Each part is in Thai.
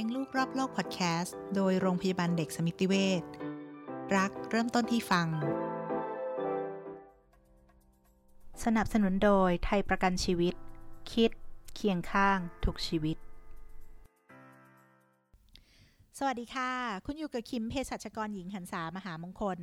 เลี้ยงลูกรอบโลกพอดแคสต์โดยโรงพยาบาลเด็กสมิติเวชรักเริ่มต้นที่ฟัง สนับสนุนโดยไทยประกันชีวิต คิด เคียงข้าง ทุกชีวิต สวัสดีค่ะ คุณอยู่กับคิมเภสัชกรหญิงหันษามหามงคล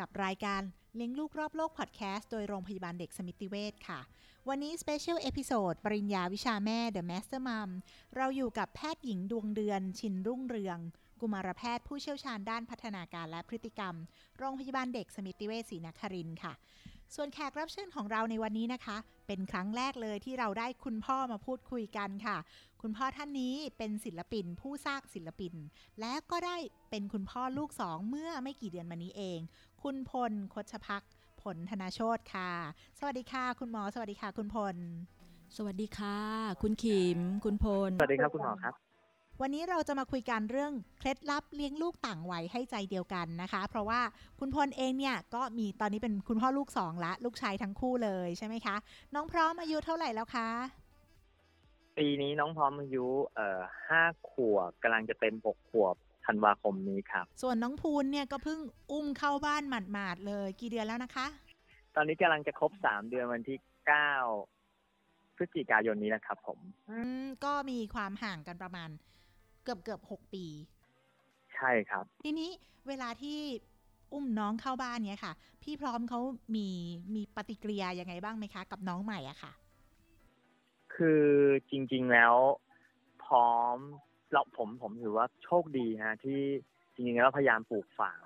กับรายการเลี้ยงลูกรอบโลกพอดแคสต์โดยโรงพยาบาลเด็กสมิติเวชค่ะ วันนี้ special episode ปริญญาวิชาแม่ The Master Mom เราอยู่กับแพทย์หญิงดวงเดือน ชินรุ่งเรือง กุมารแพทย์ผู้เชี่ยวชาญด้านพัฒนาการและพฤติกรรม โรงพยาบาลเด็กสมิติเวชศรีนครินค่ะ ส่วนแขกรับเชิญของเราในวันนี้นะคะ เป็นครั้งแรกเลยที่เราได้คุณพ่อมาพูดคุยกันค่ะ คุณพ่อท่านนี้เป็นศิลปินผู้สร้างศิลปิน และก็ได้เป็นคุณพ่อลูกสองเมื่อไม่กี่เดือนมานี้เอง คุณพลคชพักผลธนาโชตค่ะ สวัสดีค่ะ คุณหมอ สวัสดีค่ะ คุณพล สวัสดีค่ะ คุณขิม คุณพล สวัสดีครับคุณหมอครับ วันนี้เราจะมาคุยกันเรื่องเคล็ดลับเลี้ยงลูกต่างวัยให้ใจเดียวกันนะคะ เพราะว่าคุณพลเองเนี่ยก็มีตอนนี้เป็นคุณพ่อลูกสองละ ลูกชายทั้งคู่เลยใช่ไหมคะ น้องพร้อมอายุเท่าไหร่แล้วคะปีนี้น้องพร้อมอายุเอ่อห้าขวบกำลังจะเต็มหกขวบ ธันวาคมนี้ครับ ส่วนน้องพูนเนี่ยก็เพิ่งอุ้มเข้าบ้านหมาดๆเลย กี่เดือนแล้วนะคะ ตอนนี้กำลังจะครบสามเดือนวันที่เก้าพฤศจิกายนนี้นะครับ ผม อืมก็มีความห่างกันประมาณ เกือบเกือบหกปี ใช่ครับ ทีนี้เวลาที่อุ้มน้องเข้าบ้านเนี่ยค่ะ พี่พร้อมเขามีมีปฏิกิริยายังไงบ้างไหมคะ กับน้องใหม่อะค่ะ คือจริง ๆแล้วพร้อม เราผมผมถือว่าโชคดีฮะที่จริงๆแล้วพยายามปลูกฝัง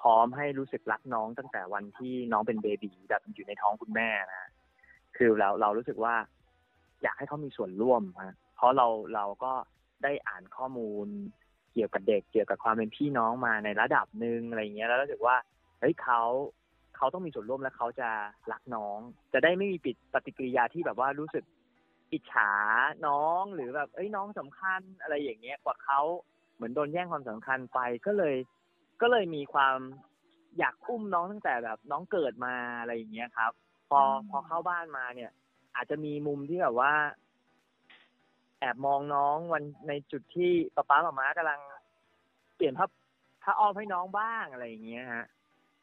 พร้อมให้รู้สึกรักน้องตั้งแต่วันที่น้องเป็นเบบีแบบอยู่ในท้องคุณแม่นะคือเราเรารู้สึกว่า อยากให้เขามีส่วนร่วมฮะเพราะเราเราก็ได้อ่านข้อมูล เกี่ยวกับเด็กเกี่ยวกับความเป็นพี่น้องมาในระดับหนึ่งอะไรเงี้ยแล้วรู้สึกว่าเฮ้ยเขาเขาต้องมีส่วนร่วมและเขาจะรักน้อง จะได้ไม่มีปิดปฏิกิริยาที่แบบว่ารู้สึก อิจฉาน้องหรือแบบเอ้ยน้องสำคัญอะไรอย่างเงี้ยกว่าเขาเหมือนโดนแย่งความสำคัญไปก็เลย ก็เลยมีความอยากอุ้มน้องตั้งแต่แบบน้องเกิดมาอะไรอย่างเงี้ยครับ พออืมพอเข้าบ้านมาเนี่ย อาจจะมีมุมที่แบบว่า แอบมองน้องวันในจุดที่ป๊าป๊าหมาม้ากำลัง เปลี่ยนผ้าผ้าอ้อมให้น้องบ้างอะไรอย่างเงี้ยฮะ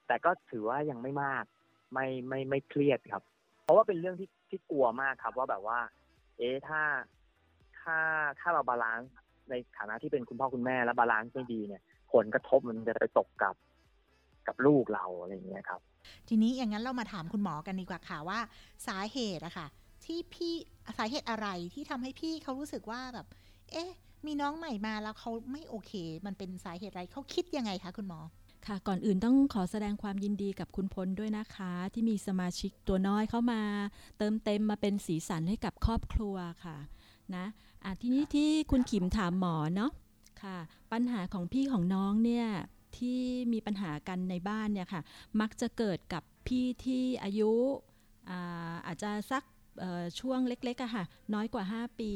แต่ก็ถือว่ายังไม่มาก ไม่ไม่ไม่เครียดครับ เพราะว่าเป็นเรื่องที่ที่กลัวมากครับ ว่าแบบว่า เอ๊ะถ้าถ้าถ้าเรา balance ในฐานะที่เป็นคุณพ่อคุณแม่แล้ว balance ไม่ดีเนี่ยผลกระทบมันจะไปตกกับกับลูกเราอะไรอย่างเงี้ยครับ ทีนี้อย่างนั้นเรามาถามคุณหมอกันดีกว่าค่ะว่า สาเหตุอะค่ะ ที่พี่สาเหตุอะไรที่ทำให้พี่เขารู้สึกว่าแบบ เอ๊ะ มีน้องใหม่มาแล้วเขาไม่โอเค มันเป็นสาเหตุอะไรเขาคิดยังไงคะคุณหมอ ค่ะก่อนอื่นต้องขอแสดงความยินดีกับคุณพลด้วยนะคะ ที่มีสมาชิกตัวน้อยเข้ามา เติมเต็มมาเป็นสีสันให้กับครอบครัวค่ะนะอะทีนี้ที่คุณขิมถามหมอเนาะค่ะ ปัญหาของพี่ของน้องเนี่ยที่มีปัญหากันในบ้านเนี่ยค่ะ มักจะเกิดกับพี่ที่อายุอาอาจจะสักช่วงเล็กๆอะค่ะน้อยกว่า 5 ปี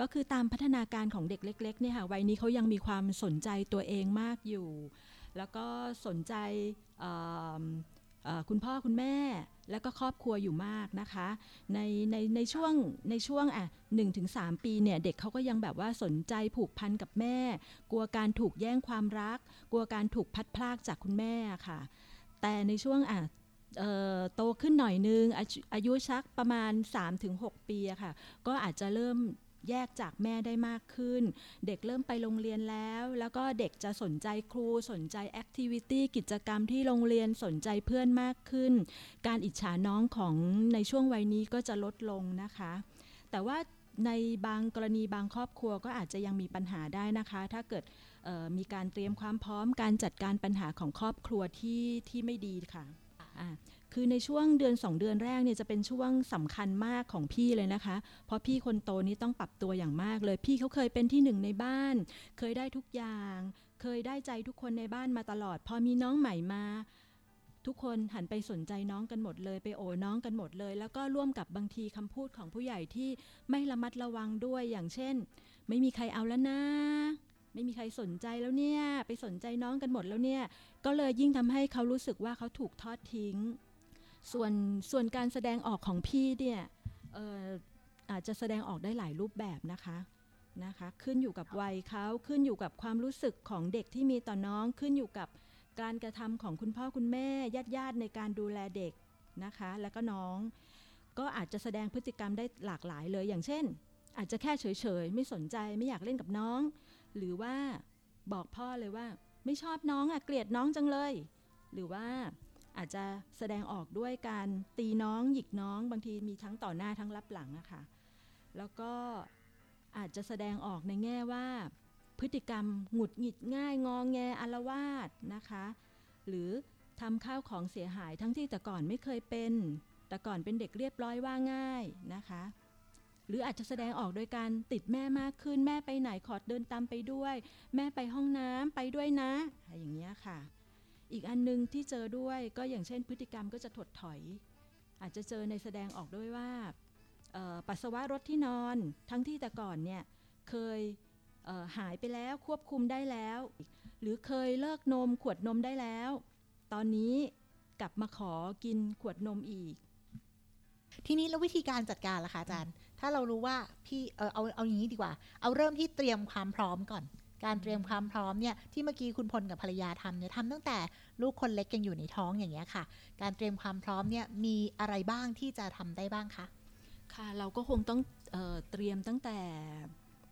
ก็คือตามพัฒนาการของเด็กเล็กๆเนี่ยค่ะวัยนี้เขายังมีความสนใจตัวเองมากอยู่ แล้วก็สนใจคุณพ่อคุณแม่แล้วก็ครอบครัวอยู่มากนะคะ ในในในช่วงในช่วงอะหนึ่งถึงสามปีเนี่ยเด็กเขาก็ยังแบบว่าสนใจผูกพันกับแม่ กลัวการถูกแย่งความรัก กลัวการถูกพัดพลากจากคุณแม่ค่ะ แต่ในช่วงอะโตขึ้นหน่อยนึงอายุอายุชักประมาณ 3-6 ปีอะค่ะ ก็อาจจะเริ่ม แยกจากแม่ได้มากขึ้น เด็กเริ่มไปโรงเรียนแล้ว แล้วก็เด็กจะสนใจครูสนใจ activity กิจกรรมที่โรงเรียนสนใจเพื่อนมากขึ้น การอิจฉาน้องของในช่วงวัยนี้ก็จะลดลงนะคะ แต่ว่าในบางกรณีบางครอบครัวก็อาจจะยังมีปัญหาได้นะคะ ถ้าเกิดมีการเตรียมความพร้อมการจัดการปัญหาของครอบครัวที่ที่ไม่ดีค่ะ คือในช่วงเดือน 2 เดือนแรกเนี่ยจะเป็นช่วงสำคัญมากของพี่เลยนะคะ เพราะพี่คนโตนี้ต้องปรับตัวอย่างมากเลย พี่เขาเคยเป็นที่หนึ่งในบ้าน เคยได้ทุกอย่าง เคยได้ใจทุกคนในบ้านมาตลอด พอมีน้องใหม่มา ทุกคนหันไปสนใจน้องกันหมดเลย ไปโอ้น้องกันหมดเลย แล้วก็ร่วมกับบางทีคำพูดของผู้ใหญ่ที่ไม่ระมัดระวังด้วยอย่างเช่น ไม่มีใครเอาแล้วนะ ไม่มีใครสนใจแล้วเนี่ย ไปสนใจน้องกันหมดแล้วเนี่ย ก็เลยยิ่งทำให้เขารู้สึกว่าเขาถูกทอดทิ้ง ส่วนส่วนการแสดงออกของพี่เนี่ยเอ่ออาจจะแสดงออกได้หลายรูปแบบนะคะนะคะ ขึ้นอยู่กับวัยเขาขึ้นอยู่กับความรู้สึกของเด็กที่มีต่อน้องขึ้นอยู่กับการกระทำของคุณพ่อคุณแม่ญาติญาติๆในการดูแลเด็กนะคะ แล้วก็น้อง ก็อาจจะแสดงพฤติกรรมได้หลากหลายเลยอย่างเช่น อาจจะแค่เฉยๆ ไม่สนใจไม่อยากเล่นกับน้อง หรือว่าบอกพ่อเลยว่า ไม่ชอบน้องอะเกลียดน้องจังเลย หรือว่าอาจจะแสดงออกด้วยการตีน้องหยิกน้องบางทีมีทั้งต่อหน้าทั้งรับหลังอะค่ะ แล้วก็อาจจะแสดงออกในแง่ว่า พฤติกรรมหงุดหงิดง่ายงองแงอารวาสนะคะ หรือทำข้าวของเสียหายทั้งที่แต่ก่อนไม่เคยเป็น แต่ก่อนเป็นเด็กเรียบร้อยว่าง่ายนะคะ หรืออาจจะแสดงออกโดยการติดแม่มากขึ้น แม่ไปไหนขอเดินตามไปด้วย แม่ไปห้องน้ำไปด้วยนะอะไรอย่างเงี้ยค่ะ อีกอันหนึงที่เจอด้วยก็อย่างเช่น พฤติกรรมก็จะถดถอย อาจจะเจอในแสดงออกด้วยว่าปัสสาวะรถที่นอนทั้งที่แต่ก่อนเนี่ยเคยเหายไปแล้วควบคุมได้แล้ว หรือเคยเลิกนมขวดนมได้แล้ว ตอนนี้กลับมาขอกินขวดนมอีก ทีนี้แล้ววิธีการจัดการล่ะคะอาจารย์ ถ้าเรารู้ว่าพี่เออเอาเอาอย่างนี้ดีกว่า เอาเริ่มที่เตรียมความพร้อมก่อน การเตรียมความพร้อมเนี่ยที่เมื่อกี้คุณพลกับภรรยาทำเนี่ยทำตั้งแต่ลูกคนเล็กยังอยู่ในท้องอย่างเงี้ยค่ะ การเตรียมความพร้อมเนี่ยมีอะไรบ้างที่จะทำได้บ้างคะค่ะเราก็คงต้องเออเตรียมตั้งแต่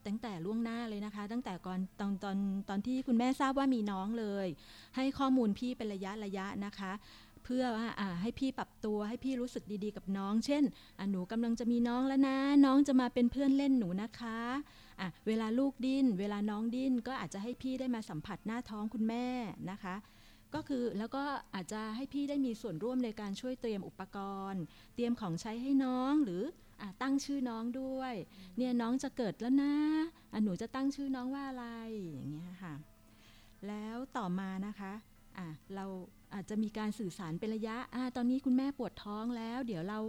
ตั้งแต่ล่วงหน้าเลยนะคะ ตั้งแต่ก่อนตอนตอนตอนที่คุณแม่ทราบว่ามีน้องเลย ให้ข้อมูลพี่เป็นระยะระยะนะคะ เพื่อว่าให้พี่ปรับตัวให้พี่รู้สึกดีๆ กับน้อง เช่นหนูกำลังจะมีน้องแล้วนะ น้องจะมาเป็นเพื่อนเล่นหนูนะคะะเวลาลูกดิ้น เวลาน้องดิ้น ก็อาจจะให้พี่ได้มาสัมผัสหน้าท้องคุณแม่นะคะ ก็คือแล้วก็อาจจะให้พี่ได้มีส่วนร่วมในการช่วยเตรียมอุปกรณ์ เตรียมของใช้ให้น้องหรืออตั้งชื่อน้องด้วย เนี่ยน้องจะเกิดแล้วนะะหนูจะตั้งชื่อน้องว่าอะไรอย่างเงี้ยค่ะแล้วต่อมานะคะะเรา อาจจะมีการสื่อสารเป็นระยะอะตอนนี้คุณแม่ปวดท้องแล้ว เดี๋ยวเรา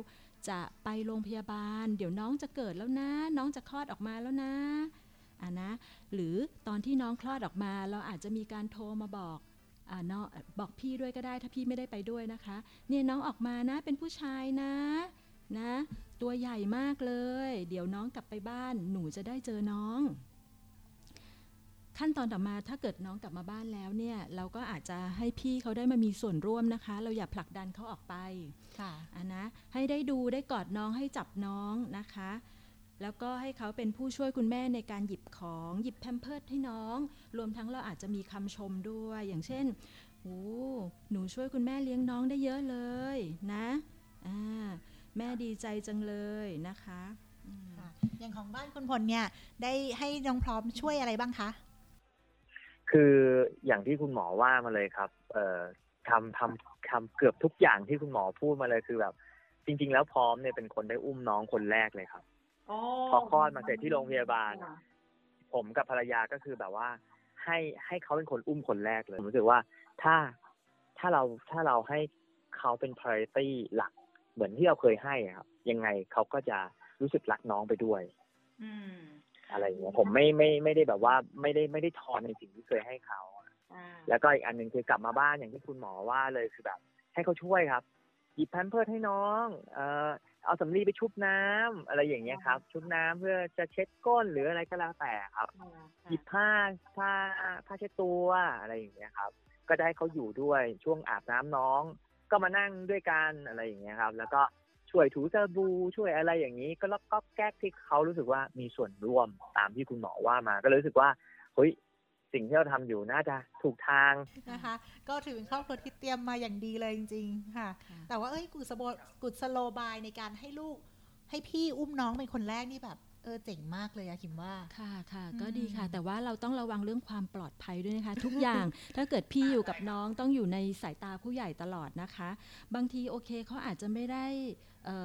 จะไปโรงพยาบาล เดี๋ยวน้องจะเกิดแล้วนะ น้องจะคลอดออกมาแล้วนะอะนะ หรือตอนที่น้องคลอดออกมา เราอาจจะมีการโทรมาบอกอะน้องบอกพี่ด้วยก็ได้ถ้าพี่ไม่ได้ไปด้วยนะคะ เนี่ยน้องออกมานะเป็นผู้ชายนะนะ ตัวใหญ่มากเลย เดี๋ยวน้องกลับไปบ้านหนูจะได้เจอน้อง ขั้นตอนต่อมาถ้าเกิดน้องกลับมาบ้านแล้วเนี่ยเราก็อาจจะให้พี่เขาได้มามีส่วนร่วมนะคะ เราอย่าผลักดันเขาออกไปค่ะอะนะให้ได้ดูได้กอดน้องให้จับน้องนะคะ แล้วก็ให้เขาเป็นผู้ช่วยคุณแม่ในการหยิบของหยิบแพมเพิร์ดให้น้อง รวมทั้งเราอาจจะมีคำชมด้วยอย่างเช่นโอ้หนูช่วยคุณแม่เลี้ยงน้องได้เยอะเลยนะอ่าแม่ดีใจจังเลยนะคะอืมค่ะอย่างของบ้านคุณพลเนี่ยได้ให้น้องพร้อมช่วยอะไรบ้างคะ คืออย่างที่คุณหมอว่ามาเลยครับ เอ่อทำทำทำเกือบทุกอย่างที่คุณหมอพูดมาเลยคือแบบ จริง ๆ แล้วพร้อมเนี่ยเป็นคนได้อุ้มน้องคนแรกเลยครับพอคลอดมาเสร็จที่โรงพยาบาล ผมกับภรรยาก็คือแบบว่า ให้ให้เขาเป็นคนอุ้มคนแรกเลยผมรู้สึกว่าถ้าถ้าเราถ้าเราให้เขาเป็น priority หลัก เหมือนที่เราเคยให้อะครับ ยังไงเขาก็จะรู้สึกรักน้องไปด้วย อืมอะไรอย่างเงี้ยผมไม่ไม่ไม่ได้แบบว่าไม่ได้ไม่ได้ทอนในสิ่งที่เคยให้เขาแล้วก็อีกอันหนึ่งคือกลับมาบ้านอย่างที่คุณหมอว่าเลยคือแบบ ให้เขาช่วยครับหยิบแพมเพิร์สให้น้อง เอ่อเอาสำลีไปชุบน้ำอะไรอย่างเงี้ยครับ ชุบน้ำเพื่อจะเช็ดก้นหรืออะไรก็แล้วแต่ครับ หยิบผ้าผ้าผ้าเช็ดตัวอะไรอย่างเงี้ยครับ ก็ได้เขาอยู่ด้วยช่วงอาบน้ำน้อง ก็มานั่งด้วยกันอะไรอย่างเงี้ยครับ แล้วก็ ช่วยถูสบู่ช่วยอะไรอย่างนี้ ก็ล็อกก๊อกแก๊กที่เขารู้สึกว่ามีส่วนร่วมตามที่คุณหมอว่ามา ก็เลยรู้สึกว่าเฮ้ยสิ่งที่เราทำอยู่น่าจะถูกทางนะคะ ก็ถือเป็นครอบครัวที่เตรียมมาอย่างดีเลยจริง ๆ ค่ะค่ะแต่ว่าเอ้ยกุศโบกุศโลบายในการให้ลูก ให้พี่อุ้มน้องเป็นคนแรกนี่แบบ เออเจ๋งมากเลยอะคิมว่าค่ะค่ะอืมก็ดีค่ะ แต่ว่าเราต้องระวังเรื่องความปลอดภัยด้วยนะคะ ทุกอย่างถ้าเกิดพี่อยู่กับน้องต้องอยู่ในสายตาผู้ใหญ่ตลอดนะคะ บางทีโอเคเขาอาจจะไม่ได้เอ่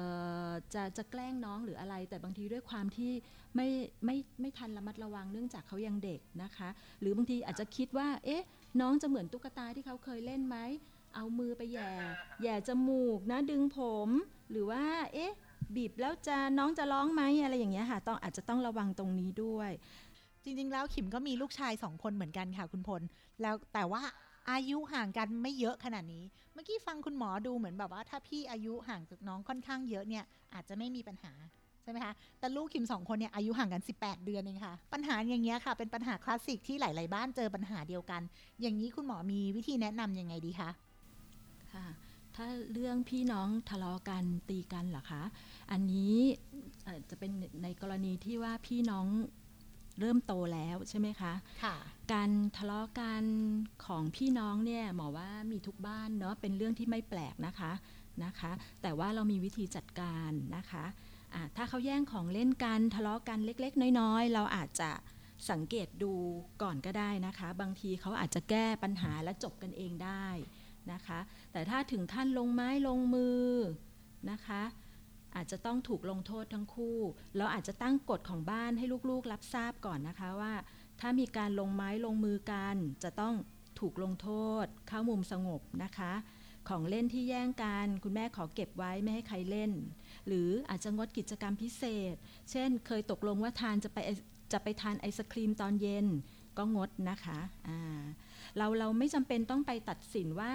อจะจะแกล้งน้องหรืออะไร แต่บางทีด้วยความที่ไม่ไม่ไม่ทันระมัดระวังเนื่องจากเขายังเด็กนะคะ หรือบางทีอาจจะคิดว่า เอ๊ะ น้องจะเหมือนตุ๊กตาที่เขาเคยเล่นไหมเอามือไปแหย่แหย่จมูกนะดึงผม หรือว่าเอ๊ะ บีบแล้วจะน้องจะร้องไหมอะไรอย่างเงี้ยค่ะต้องอาจจะต้องระวังตรงนี้ด้วย จริง ๆ แล้วขิมก็มีลูกชายสองคนเหมือนกันค่ะคุณพลแล้วแต่ว่าอายุห่างกันไม่เยอะขนาดนี้ เมื่อกี้ฟังคุณหมอดูเหมือนแบบว่า ถ้าพี่อายุห่างจากน้องค่อนข้างเยอะเนี่ยอาจจะไม่มีปัญหาแสช่ไหมคะแต่ลูกคิมสองคนเนี่ยอายุห่างกัน 18 เดือนเองค่ะ ปัญหาอย่างเงี้ยค่ะ เป็นปัญหาคลาสสิกที่หลาย ๆ บ้านเจอปัญหาเดียวกัน อย่างนี้คุณหมอมีวิธีแนะนำยังไงดีคะค่ะ ถ้าเรื่องพี่น้องทะเลาะกันตีกันเหรอคะ อันนี้เอ่อจะเป็นในกรณีที่ว่าพี่น้องเริ่มโตแล้วใช่ไหมคะค่ะ การทะเลาะกันของพี่น้องเนี่ยหมอว่ามีทุกบ้านเนาะเป็นเรื่องที่ไม่แปลกนะคะนะคะ แต่ว่าเรามีวิธีจัดการนะคะะถ้าเขาแย่งของเล่นกันทะเลาะกันเล็ก ๆ น้อยๆ เราอาจจะสังเกตดูก่อนก็ได้นะคะ บางทีเขาอาจจะแก้ปัญหาและจบกันเองได้ นะคะ แต่ถ้าถึงขั้นลงไม้ลงมือนะคะ อาจจะต้องถูกลงโทษทั้งคู่ เราอาจจะตั้งกฎของบ้านให้ลูกๆรับทราบก่อนนะคะว่า ถ้ามีการลงไม้ลงมือกัน จะต้องถูกลงโทษ เข้ามุมสงบนะคะ ของเล่นที่แย่งกัน คุณแม่ขอเก็บไว้ไม่ให้ใครเล่น หรืออาจจะงดกิจกรรมพิเศษ เช่น เคยตกลงว่าทานจะไปจะไปทานไอศครีมตอนเย็นก็งดนะคะอ่า เราเราไม่จำเป็นต้องไปตัดสินว่า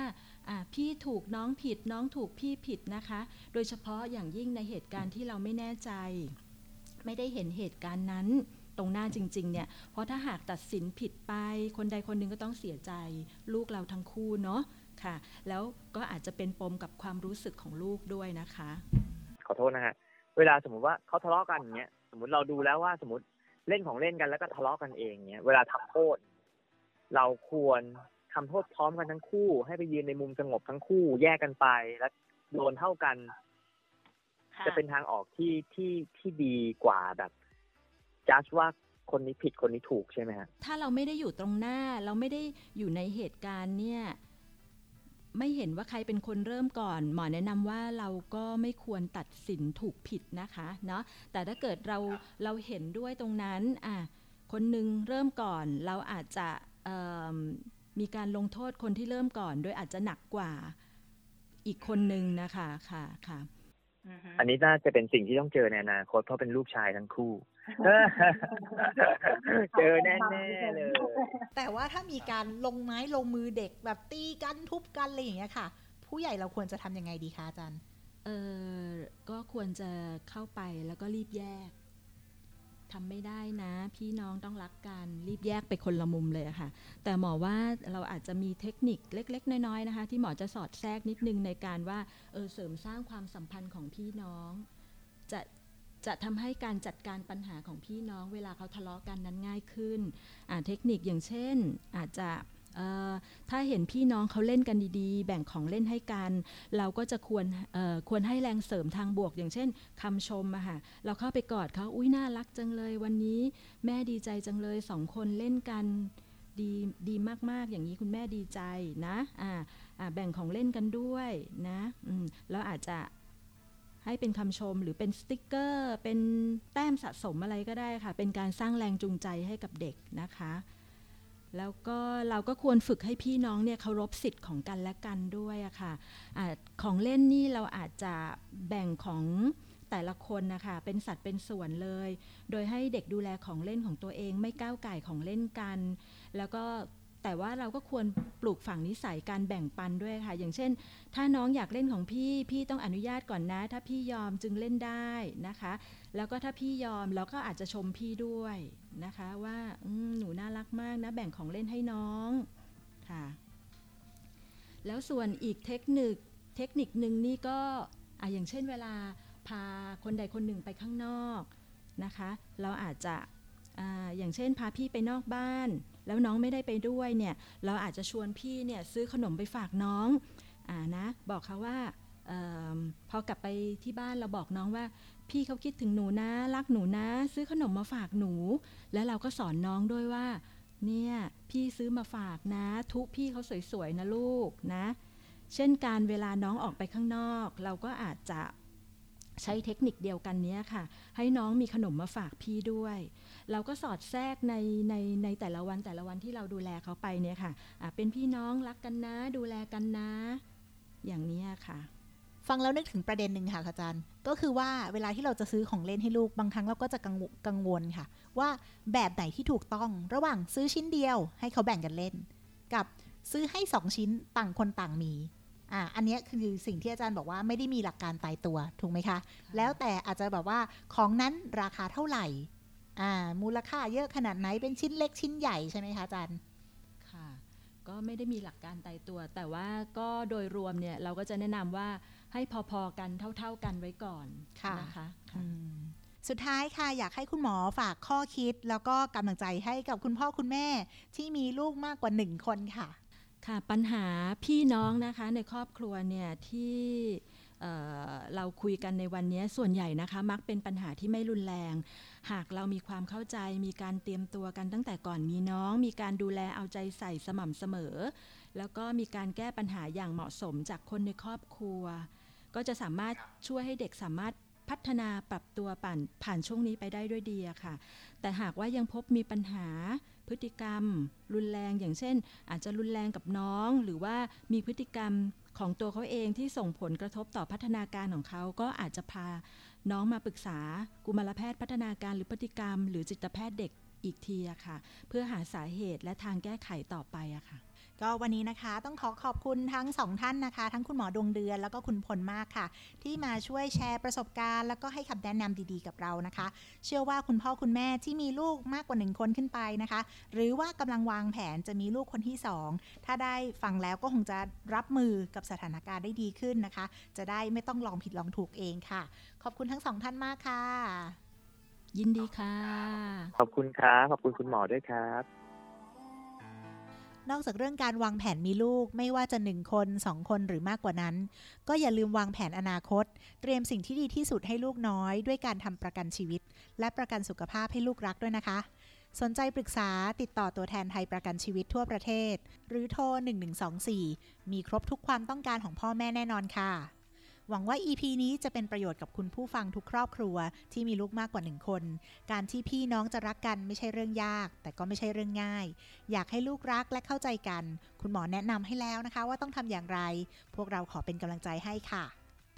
พี่ถูกน้องผิดน้องถูกพี่ผิดนะคะ โดยเฉพาะอย่างยิ่งในเหตุการณ์ที่เราไม่แน่ใจ ไม่ได้เห็นเหตุการณ์นั้นตรงหน้าจริง ๆ เนี่ย เพราะถ้าหากตัดสินผิดไป คนใดคนหนึ่งก็ต้องเสียใจ ลูกเราทั้งคู่เนาะค่ะ แล้วก็อาจจะเป็นปมกับความรู้สึกของลูกด้วยนะคะ ขอโทษนะฮะเวลาสมมติว่าเขาทะเลาะกันอย่างเงี้ย สมมติเราดูแล้วว่าสมมติเล่นของเล่นกันแล้วก็ทะเลาะกันเองเงี้ย เวลาทำโทษ เราควรทำโทษพร้อมกันทั้งคู่ ให้ไปยืนในมุมสงบทั้งคู่แยกกันไปแล้วโดนเท่ากัน จะเป็นทางออกที่ที่ที่ดีกว่าแบบจัดว่าคนนี้ผิดคนนี้ถูกใช่ไหมฮะถ้าเราไม่ได้อยู่ตรงหน้า เราไม่ได้อยู่ในเหตุการณ์เนี่ย ไม่เห็นว่าใครเป็นคนเริ่มก่อน หมอแนะนำว่าเราก็ไม่ควรตัดสินถูกผิดนะคะเนาะแต่ถ้าเกิดเราเราเห็นด้วยตรงนั้น อะ คนหนึ่งเริ่มก่อน เราอาจจะ มีการลงโทษคนที่เริ่มก่อนโดยอาจจะหนักกว่าอีกคนหนึ่งนะคะค่ะค่ะอันนี้น่าจะเป็นสิ่งที่ต้องเจอในอนาคตเพราะเป็นลูกชายทั้งคู่ เจอแน่ๆเลย แต่ว่าถ้ามีการลงไม้ลงมือเด็กแบบตีกันทุบกันอะไรอย่างเงี้ยค่ะ ผู้ใหญ่เราควรจะทำยังไงดีคะอาจารย์ เออก็ควรจะเข้าไปแล้วก็รีบแยก ทำไม่ได้นะ พี่น้องต้องรักกันรีบแยกไปคนละมุมเลยค่ะ แต่หมอว่าเราอาจจะมีเทคนิคเล็ก ๆ น้อยๆนะคะ ที่หมอจะสอดแทรกนิดนึงในการว่าเออเสริมสร้างความสัมพันธ์ของพี่น้อง จะจะทำให้การจัดการปัญหาของพี่น้อง เวลาเขาทะเลาะกันนั้นง่ายขึ้นเทคนิคอย่างเช่น อาจจะ ถ้าเห็นพี่น้องเขาเล่นกันดีๆ แบ่งของเล่นให้กัน เราก็จะควรควรให้แรงเสริมทางบวก อย่างเช่นคำชมอะค่ะเราเข้าไปกอดเขาอุ้ยน่ารักจังเลย วันนี้แม่ดีใจจังเลยสองคนเล่นกันดีดีมากๆ อย่างนี้คุณแม่ดีใจนะอ่าแบ่งของเล่นกันด้วยนะแล้วอาจจะให้เป็นคำชมหรือเป็นสติกเกอร์ เป็นแต้มสะสมอะไรก็ได้ค่ะ เป็นการสร้างแรงจูงใจให้กับเด็กนะคะ แล้วก็เราก็ควรฝึกให้พี่น้องเนี่ยเคารพสิทธิ์ของกันและกันด้วยอะค่ะอะของเล่นนี่เราอาจจะแบ่งของแต่ละคนนะคะเป็นสัดเป็นส่วนเลย โดยให้เด็กดูแลของเล่นของตัวเองไม่ก้าวไก่ของเล่นกัน แล้วก็ แต่ว่าเราก็ควรปลูกฝังนิสัยการแบ่งปันด้วยค่ะ อย่างเช่น ถ้าน้องอยากเล่นของพี่ พี่ต้องอนุญาตก่อนนะ ถ้าพี่ยอมจึงเล่นได้นะคะ แล้วก็ถ้าพี่ยอมเราก็อาจจะชมพี่ด้วยนะคะ ว่าหนูน่ารักมากนะ แบ่งของเล่นให้น้องค่ะ แล้วส่วนอีกเทคนิคเทคนิคหนึ่งนี่ก็ออย่างเช่นเวลาพาคนใดคนหนึ่งไปข้างนอกนะคะ เราอาจจะออย่างเช่นพาพี่ไปนอกบ้าน แล้วน้องไม่ได้ไปด้วยเนี่ยเราอาจจะชวนพี่เนี่ยซื้อขนมไปฝากน้องอ่านะบอกเขาว่าออพอกลับไปที่บ้านเราบอกน้องว่า พี่เขาคิดถึงหนูนะรักหนูนะ ซื้อขนมมาฝากหนู แล้วเราก็สอนน้องด้วยว่า เนี่ยพี่ซื้อมาฝากนะ ทุกพี่เขาสวยๆนะลูกนะ เช่นการเวลาน้องออกไปข้างนอก เราก็อาจจะ ใช้เทคนิคเดียวกันนี้ค่ะ ให้น้องมีขนมมาฝากพี่ด้วย เราก็สอดแทรกในในในแต่ละวันแต่ละวันที่เราดูแลเขาไปเนี่ยค่ะะเป็นพี่น้องรักกันนะ ดูแลกันนะ อย่างนี้ค่ะ ฟังแล้วนึกถึงประเด็นหนึ่งค่ะอาจารย์ ก็คือว่าเวลาที่เราจะซื้อของเล่นให้ลูกบางครั้งเราก็จะกังวลค่ะ ว่าแบบไหนที่ถูกต้องระหว่างซื้อชิ้นเดียว ให้เขาแบ่งกันเล่น กับซื้อให้สองชิ้นต่างคนต่างมี อ่าอันเนี้ยคือสิ่งที่อาจารย์บอกว่าไม่ได้มีหลักการตายตัวถูกไหมคะ แล้วแต่อาจจะแบบว่าของนั้นราคาเท่าไหร่อ่ามูลค่าเยอะขนาดไหนเป็นชิ้นเล็กชิ้นใหญ่ใช่ไหมคะอาจารย์ค่ะ ก็ไม่ได้มีหลักการตายตัว แต่ว่าก็โดยรวมเนี่ยเราก็จะแนะนำว่าให้พอๆกันเท่า ๆกันไว้ก่อนค่ะนะคะอืมสุดท้ายค่ะ อยากให้คุณหมอฝากข้อคิด แล้วก็กำลังใจให้กับคุณพ่อคุณแม่ที่มีลูกมากกว่าหนึ่งคนค่ะ ค่ะปัญหาพี่น้องนะคะในครอบครัวเนี่ยที่เเราคุยกันในวันนี้ส่วนใหญ่นะคะ มักเป็นปัญหาที่ไม่รุนแรง หากเรามีความเข้าใจมีการเตรียมตัวกันตั้งแต่ก่อนมีน้อง มีการดูแลเอาใจใส่สม่ำเสมอ แล้วก็มีการแก้ปัญหาอย่างเหมาะสมจากคนในครอบครัว ก็จะสามารถช่วยให้เด็กสามารถพัฒนาปรับตัวผ่านผ่านช่วงนี้ไปได้ด้วยดีอะค่ะ แต่หากว่ายังพบมีปัญหา พฤติกรรม รุนแรงอย่างเช่น อาจจะรุนแรงกับน้อง หรือว่ามีพฤติกรรมของตัวเขาเองที่ส่งผลกระทบต่อพัฒนาการของเขาก็อาจจะพาน้องมาปรึกษากุมารแพทย์พัฒนาการหรือพฤติกรรม หรือจิตแพทย์เด็กอีกทีอะค่ะ เพื่อหาสาเหตุและทางแก้ไขต่อไปอะค่ะ ก็วันนี้นะคะต้องขอขอบคุณทั้งสองท่านนะคะ ทั้งคุณหมอดวงเดือนแล้วก็คุณพลมากค่ะ ที่มาช่วยแชร์ประสบการณ์ แล้วก็ให้คำแนะนำดีๆกับเรานะคะ เชื่อว่าคุณพ่อคุณแม่ที่มีลูกมากกว่าหนึ่งคนขึ้นไปนะคะ หรือว่ากำลังวางแผนจะมีลูกคนที่สองถ้าได้ฟังแล้วก็คงจะรับมือกับสถานการณ์ได้ดีขึ้นนะคะ จะได้ไม่ต้องลองผิดลองถูกเองค่ะ ขอบคุณทั้งสองท่านมากค่ะ ยินดีค่ะ ขอบคุณครับขอบคุณคุณหมอด้วยครับ นอกจากเรื่องการวางแผนมีลูก ไม่ว่าจะหนึ่งคนสองคนหรือมากกว่านั้น ก็อย่าลืมวางแผนอนาคต เตรียมสิ่งที่ดีที่สุดให้ลูกน้อย ด้วยการทำประกันชีวิต และประกันสุขภาพให้ลูกรักด้วยนะคะ สนใจปรึกษาติดต่อตัวแทนไทยประกันชีวิตทั่วประเทศ หรือโทร 1124 มีครบทุกความต้องการของพ่อแม่แน่นอนค่ะ หวังว่า EP นี้จะเป็นประโยชน์กับคุณผู้ฟังทุกครอบครัวที่มีลูกมากกว่าหนึ่งคน การที่พี่น้องจะรักกันไม่ใช่เรื่องยาก แต่ก็ไม่ใช่เรื่องง่าย อยากให้ลูกรักและเข้าใจกัน คุณหมอแนะนำให้แล้วนะคะ ว่าต้องทำอย่างไร พวกเราขอเป็นกำลังใจให้ค่ะ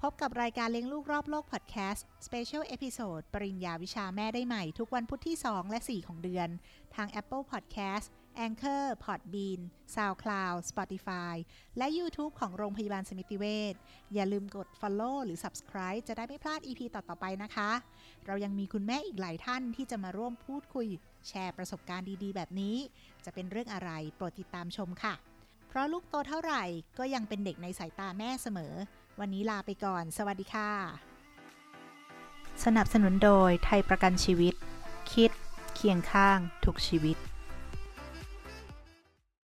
พบกับรายการเลี้ยงลูกรอบโลกพอดแคสต์ Special Episode ปริญญาวิชาแม่ได้ใหม่ ทุกวันพุธที่ 2 และ 4 ของเดือน ทาง Apple Podcast Anchor Podbean SoundCloud Spotify และ YouTube ของโรงพยาบาลสมิติเวชอย่าลืมกด Follow หรือ Subscribe จะได้ไม่พลาด EP ต่อ ๆ ไปนะคะ เรายังมีคุณแม่อีกหลายท่านที่จะมาร่วมพูดคุย แชร์ประสบการณ์ดี ๆ แบบนี้ จะเป็นเรื่องอะไรโปรดติดตามชมค่ะ เพราะลูกโตเท่าไหร่ก็ยังเป็นเด็กในสายตาแม่เสมอ วันนี้ลาไปก่อน สวัสดีค่ะ สนับสนุนโดยไทยประกันชีวิต คิดเคียงข้างทุกชีวิต